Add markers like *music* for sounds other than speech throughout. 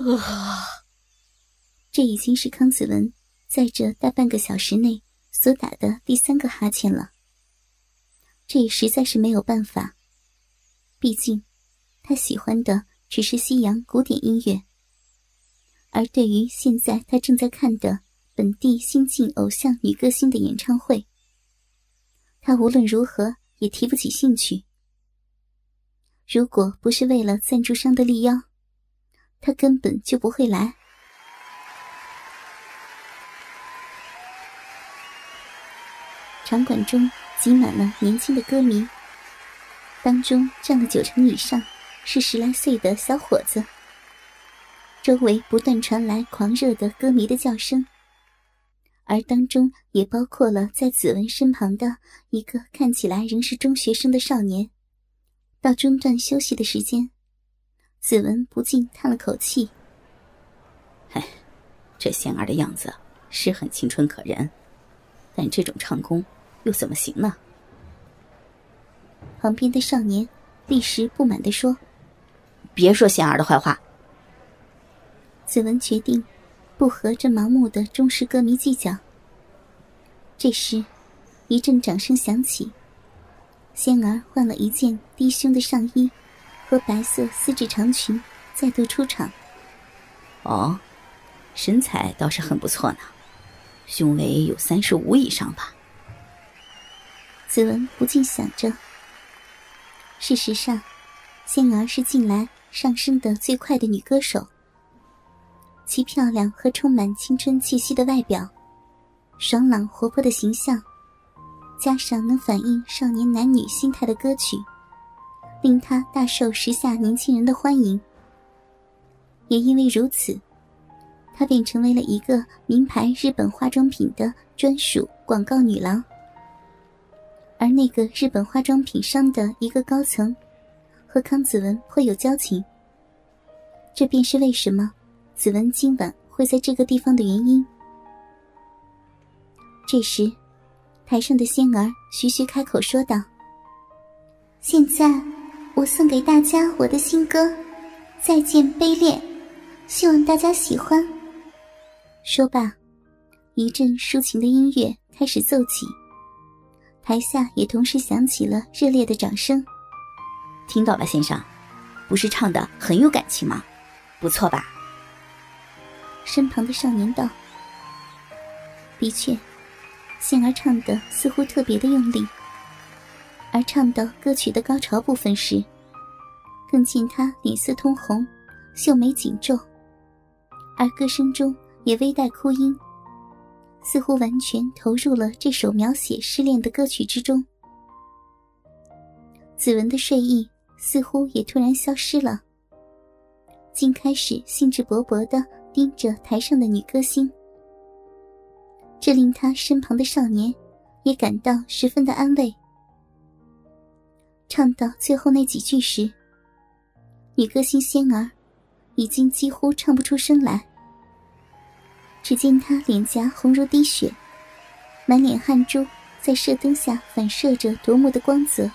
*laughs* 这已经是康子文在这大半个小时内所打的第三个哈欠了。这也实在是没有办法，毕竟他喜欢的只是西洋古典音乐，而对于现在他正在看的本地新晋偶像女歌星的演唱会，他无论如何也提不起兴趣。如果不是为了赞助商的力邀，他根本就不会来。场馆中挤满了年轻的歌迷，当中占了九成以上是十来岁的小伙子。周围不断传来狂热的歌迷的叫声，而当中也包括了在子文身旁的一个看起来仍是中学生的少年。到中断休息的时间。子文不禁叹了口气：“哎，这仙儿的样子是很青春可人，但这种唱功又怎么行呢？”旁边的少年立时不满地说：“别说仙儿的坏话。”子文决定不和这盲目的忠实歌迷计较。这时，一阵掌声响起，仙儿换了一件低胸的上衣。和白色丝质长裙再度出场。哦，身材倒是很不错呢，胸围有三十五以上吧。子文不禁想着。事实上，仙儿是近来上升的最快的女歌手。其漂亮和充满青春气息的外表，爽朗活泼的形象，加上能反映少年男女心态的歌曲。令他大受时下年轻人的欢迎，也因为如此，她便成为了一个名牌日本化妆品的专属广告女郎。而那个日本化妆品商的一个高层，和康子文颇有交情，这便是为什么子文今晚会在这个地方的原因。这时，台上的仙儿徐徐开口说道：“现在。”我送给大家我的新歌《再见卑恋》，希望大家喜欢。说罢，一阵抒情的音乐开始奏起，台下也同时响起了热烈的掌声。听到了，先生，不是唱的很有感情吗？不错吧？身旁的少年道：“的确，杏儿唱的似乎特别的用力。”而唱到歌曲的高潮部分时，更见他脸色通红，秀眉紧皱，而歌声中也微带哭音，似乎完全投入了这首描写失恋的歌曲之中。子文的睡意似乎也突然消失了，竟开始兴致勃勃地盯着台上的女歌星，这令他身旁的少年也感到十分的安慰。唱到最后那几句时，女歌星仙儿已经几乎唱不出声来。只见她脸颊红如滴血，满脸汗珠在射灯下反射着夺目的光泽，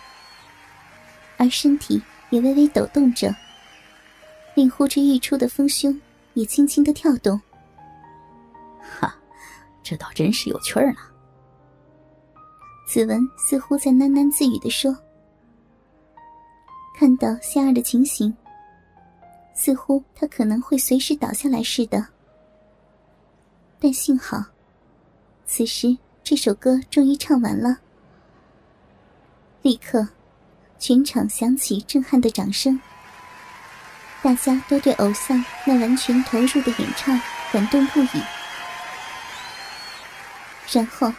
而身体也微微抖动着，令呼之欲出的丰胸也轻轻的跳动。哈，这倒真是有趣儿呢。子文似乎在喃喃自语的说。看到仙儿的情形，似乎他可能会随时倒下来似的。但幸好，此时这首歌终于唱完了。立刻，全场响起震撼的掌声。大家都对偶像那完全投入的演唱感动不已。然后，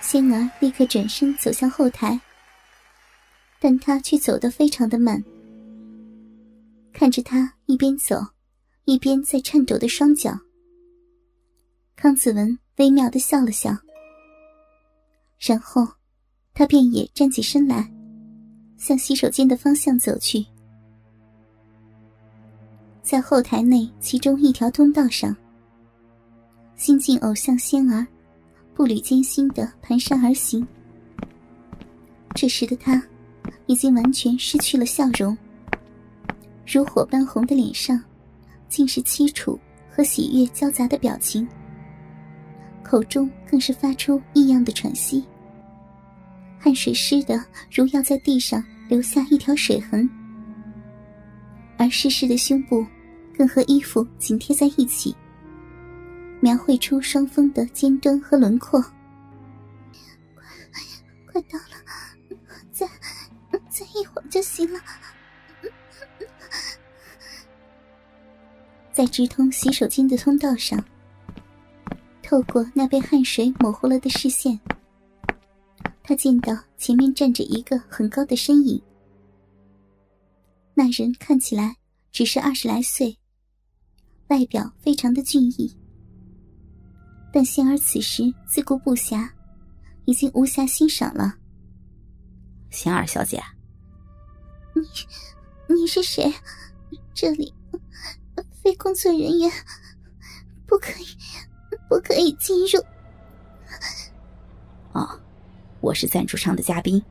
仙儿立刻转身走向后台。但他却走得非常的慢，看着他一边走，一边在颤抖的双脚。康子文微妙的笑了笑，然后，他便也站起身来，向洗手间的方向走去。在后台内其中一条通道上，新晋偶像仙儿步履艰辛的蹒跚而行。这时的他。已经完全失去了笑容，如火般红的脸上，尽是凄楚和喜悦交杂的表情，口中更是发出异样的喘息，汗水湿的如要在地上留下一条水痕，而湿湿的胸部更和衣服紧贴在一起，描绘出双峰的尖端和轮廓。快，快到，一会儿就行了。在直通洗手间的通道上，透过那被汗水模糊了的视线，他见到前面站着一个很高的身影。那人看起来只是二十来岁，外表非常的俊逸，但仙儿此时自顾不暇，已经无暇欣赏了。仙儿小姐，你你是谁？这里？非工作人员不可以，不可以进入。哦，我是赞助商的嘉宾，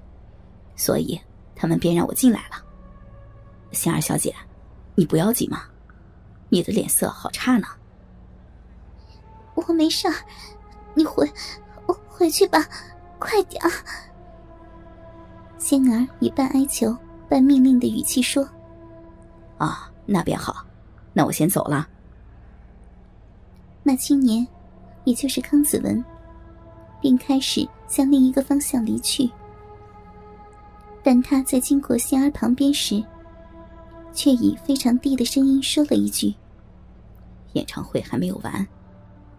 所以他们便让我进来了。仙儿小姐，你不要紧吗？你的脸色好差呢。我没事，你回回去吧，快点儿。仙儿一半哀求、半命令的语气说：“啊，那便好。”那我先走了。那青年，也就是康子文，便开始向另一个方向离去。但他在经过仙儿旁边时，却以非常低的声音说了一句：“演唱会还没有完，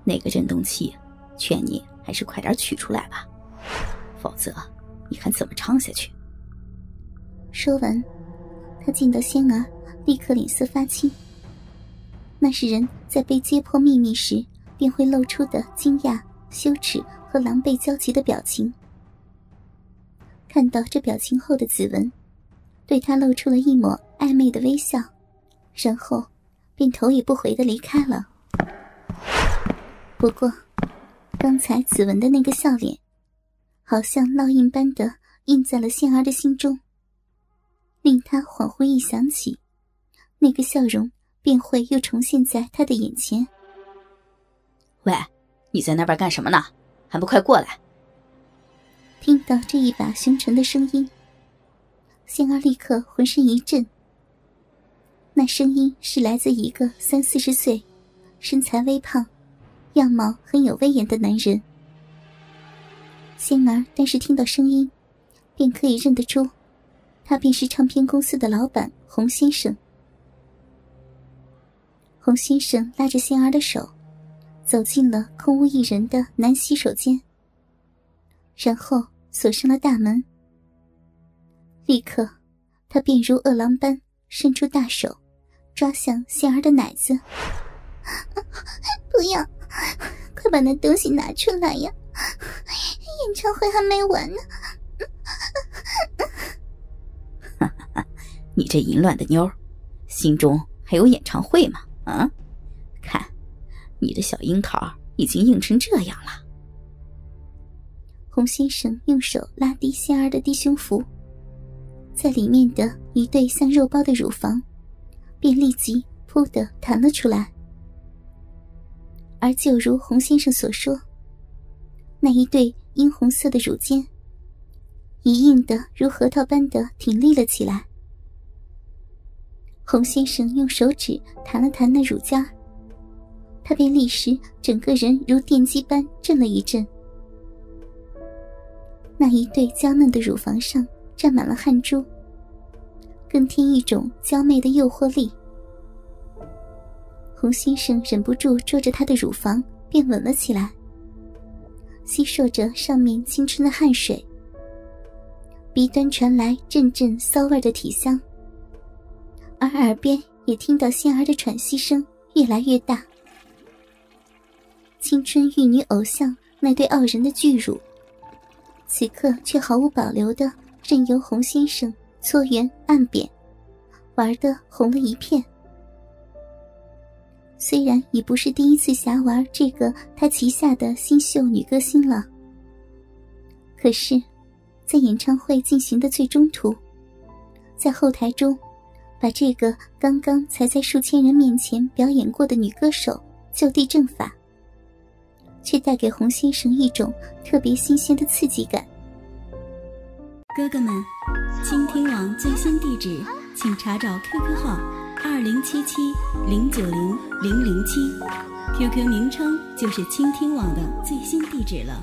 那个震动器，劝你还是快点取出来吧，否则你看怎么唱下去。”说完，他见到仙儿，立刻脸色发青。那是人在被揭破秘密时便会露出的惊讶、羞耻和狼狈焦急的表情。看到这表情后的子文，对他露出了一抹暧昧的微笑，然后便头也不回的离开了。不过，刚才子文的那个笑脸，好像烙印般的印在了仙儿的心中，令他恍惚一想起那个笑容。便会又重现在他的眼前。喂，你在那边干什么呢？还不快过来！听到这一把凶沉的声音，仙儿立刻浑身一震。那声音是来自一个三四十岁、身材微胖、样貌很有威严的男人。仙儿但是听到声音，便可以认得出，他便是唱片公司的老板洪先生。洪先生拉着仙儿的手，走进了空无一人的男洗手间，然后锁上了大门。立刻，他便如饿狼般伸出大手，抓向仙儿的奶子。*laughs* 不要！快把那东西拿出来呀！演唱会还没完呢！你这淫乱的妞，心中还有演唱会吗？啊，看，你的小樱桃已经硬成这样了。洪先生用手拉低仙儿的低胸服，在里面的一对像肉包的乳房，便立即噗的弹了出来。而就如洪先生所说，那一对殷红色的乳尖，已硬的如核桃般的挺立了起来。洪先生用手指弹了弹那乳尖，他便立时整个人如电击般震了一震。那一对娇嫩的乳房上沾满了汗珠，更添一种娇媚的诱惑力。洪先生忍不住捉着她的乳房便吻了起来，吸收着上面青春的汗水，鼻端传来阵阵骚味的体香。而耳边也听到仙儿的喘息声越来越大，青春玉女偶像那对傲人的巨乳，此刻却毫无保留的任由洪先生搓圆按扁，玩的红了一片。虽然已不是第一次瞎玩这个他旗下的新秀女歌星了，可是，在演唱会进行的最中途，在后台中。把这个刚刚才在数千人面前表演过的女歌手就地正法，却带给洪先生一种特别新鲜的刺激感。哥哥们，倾听网最新地址，请查找 QQ 号二零七七零九零零零七，QQ 名称就是倾听网的最新地址了。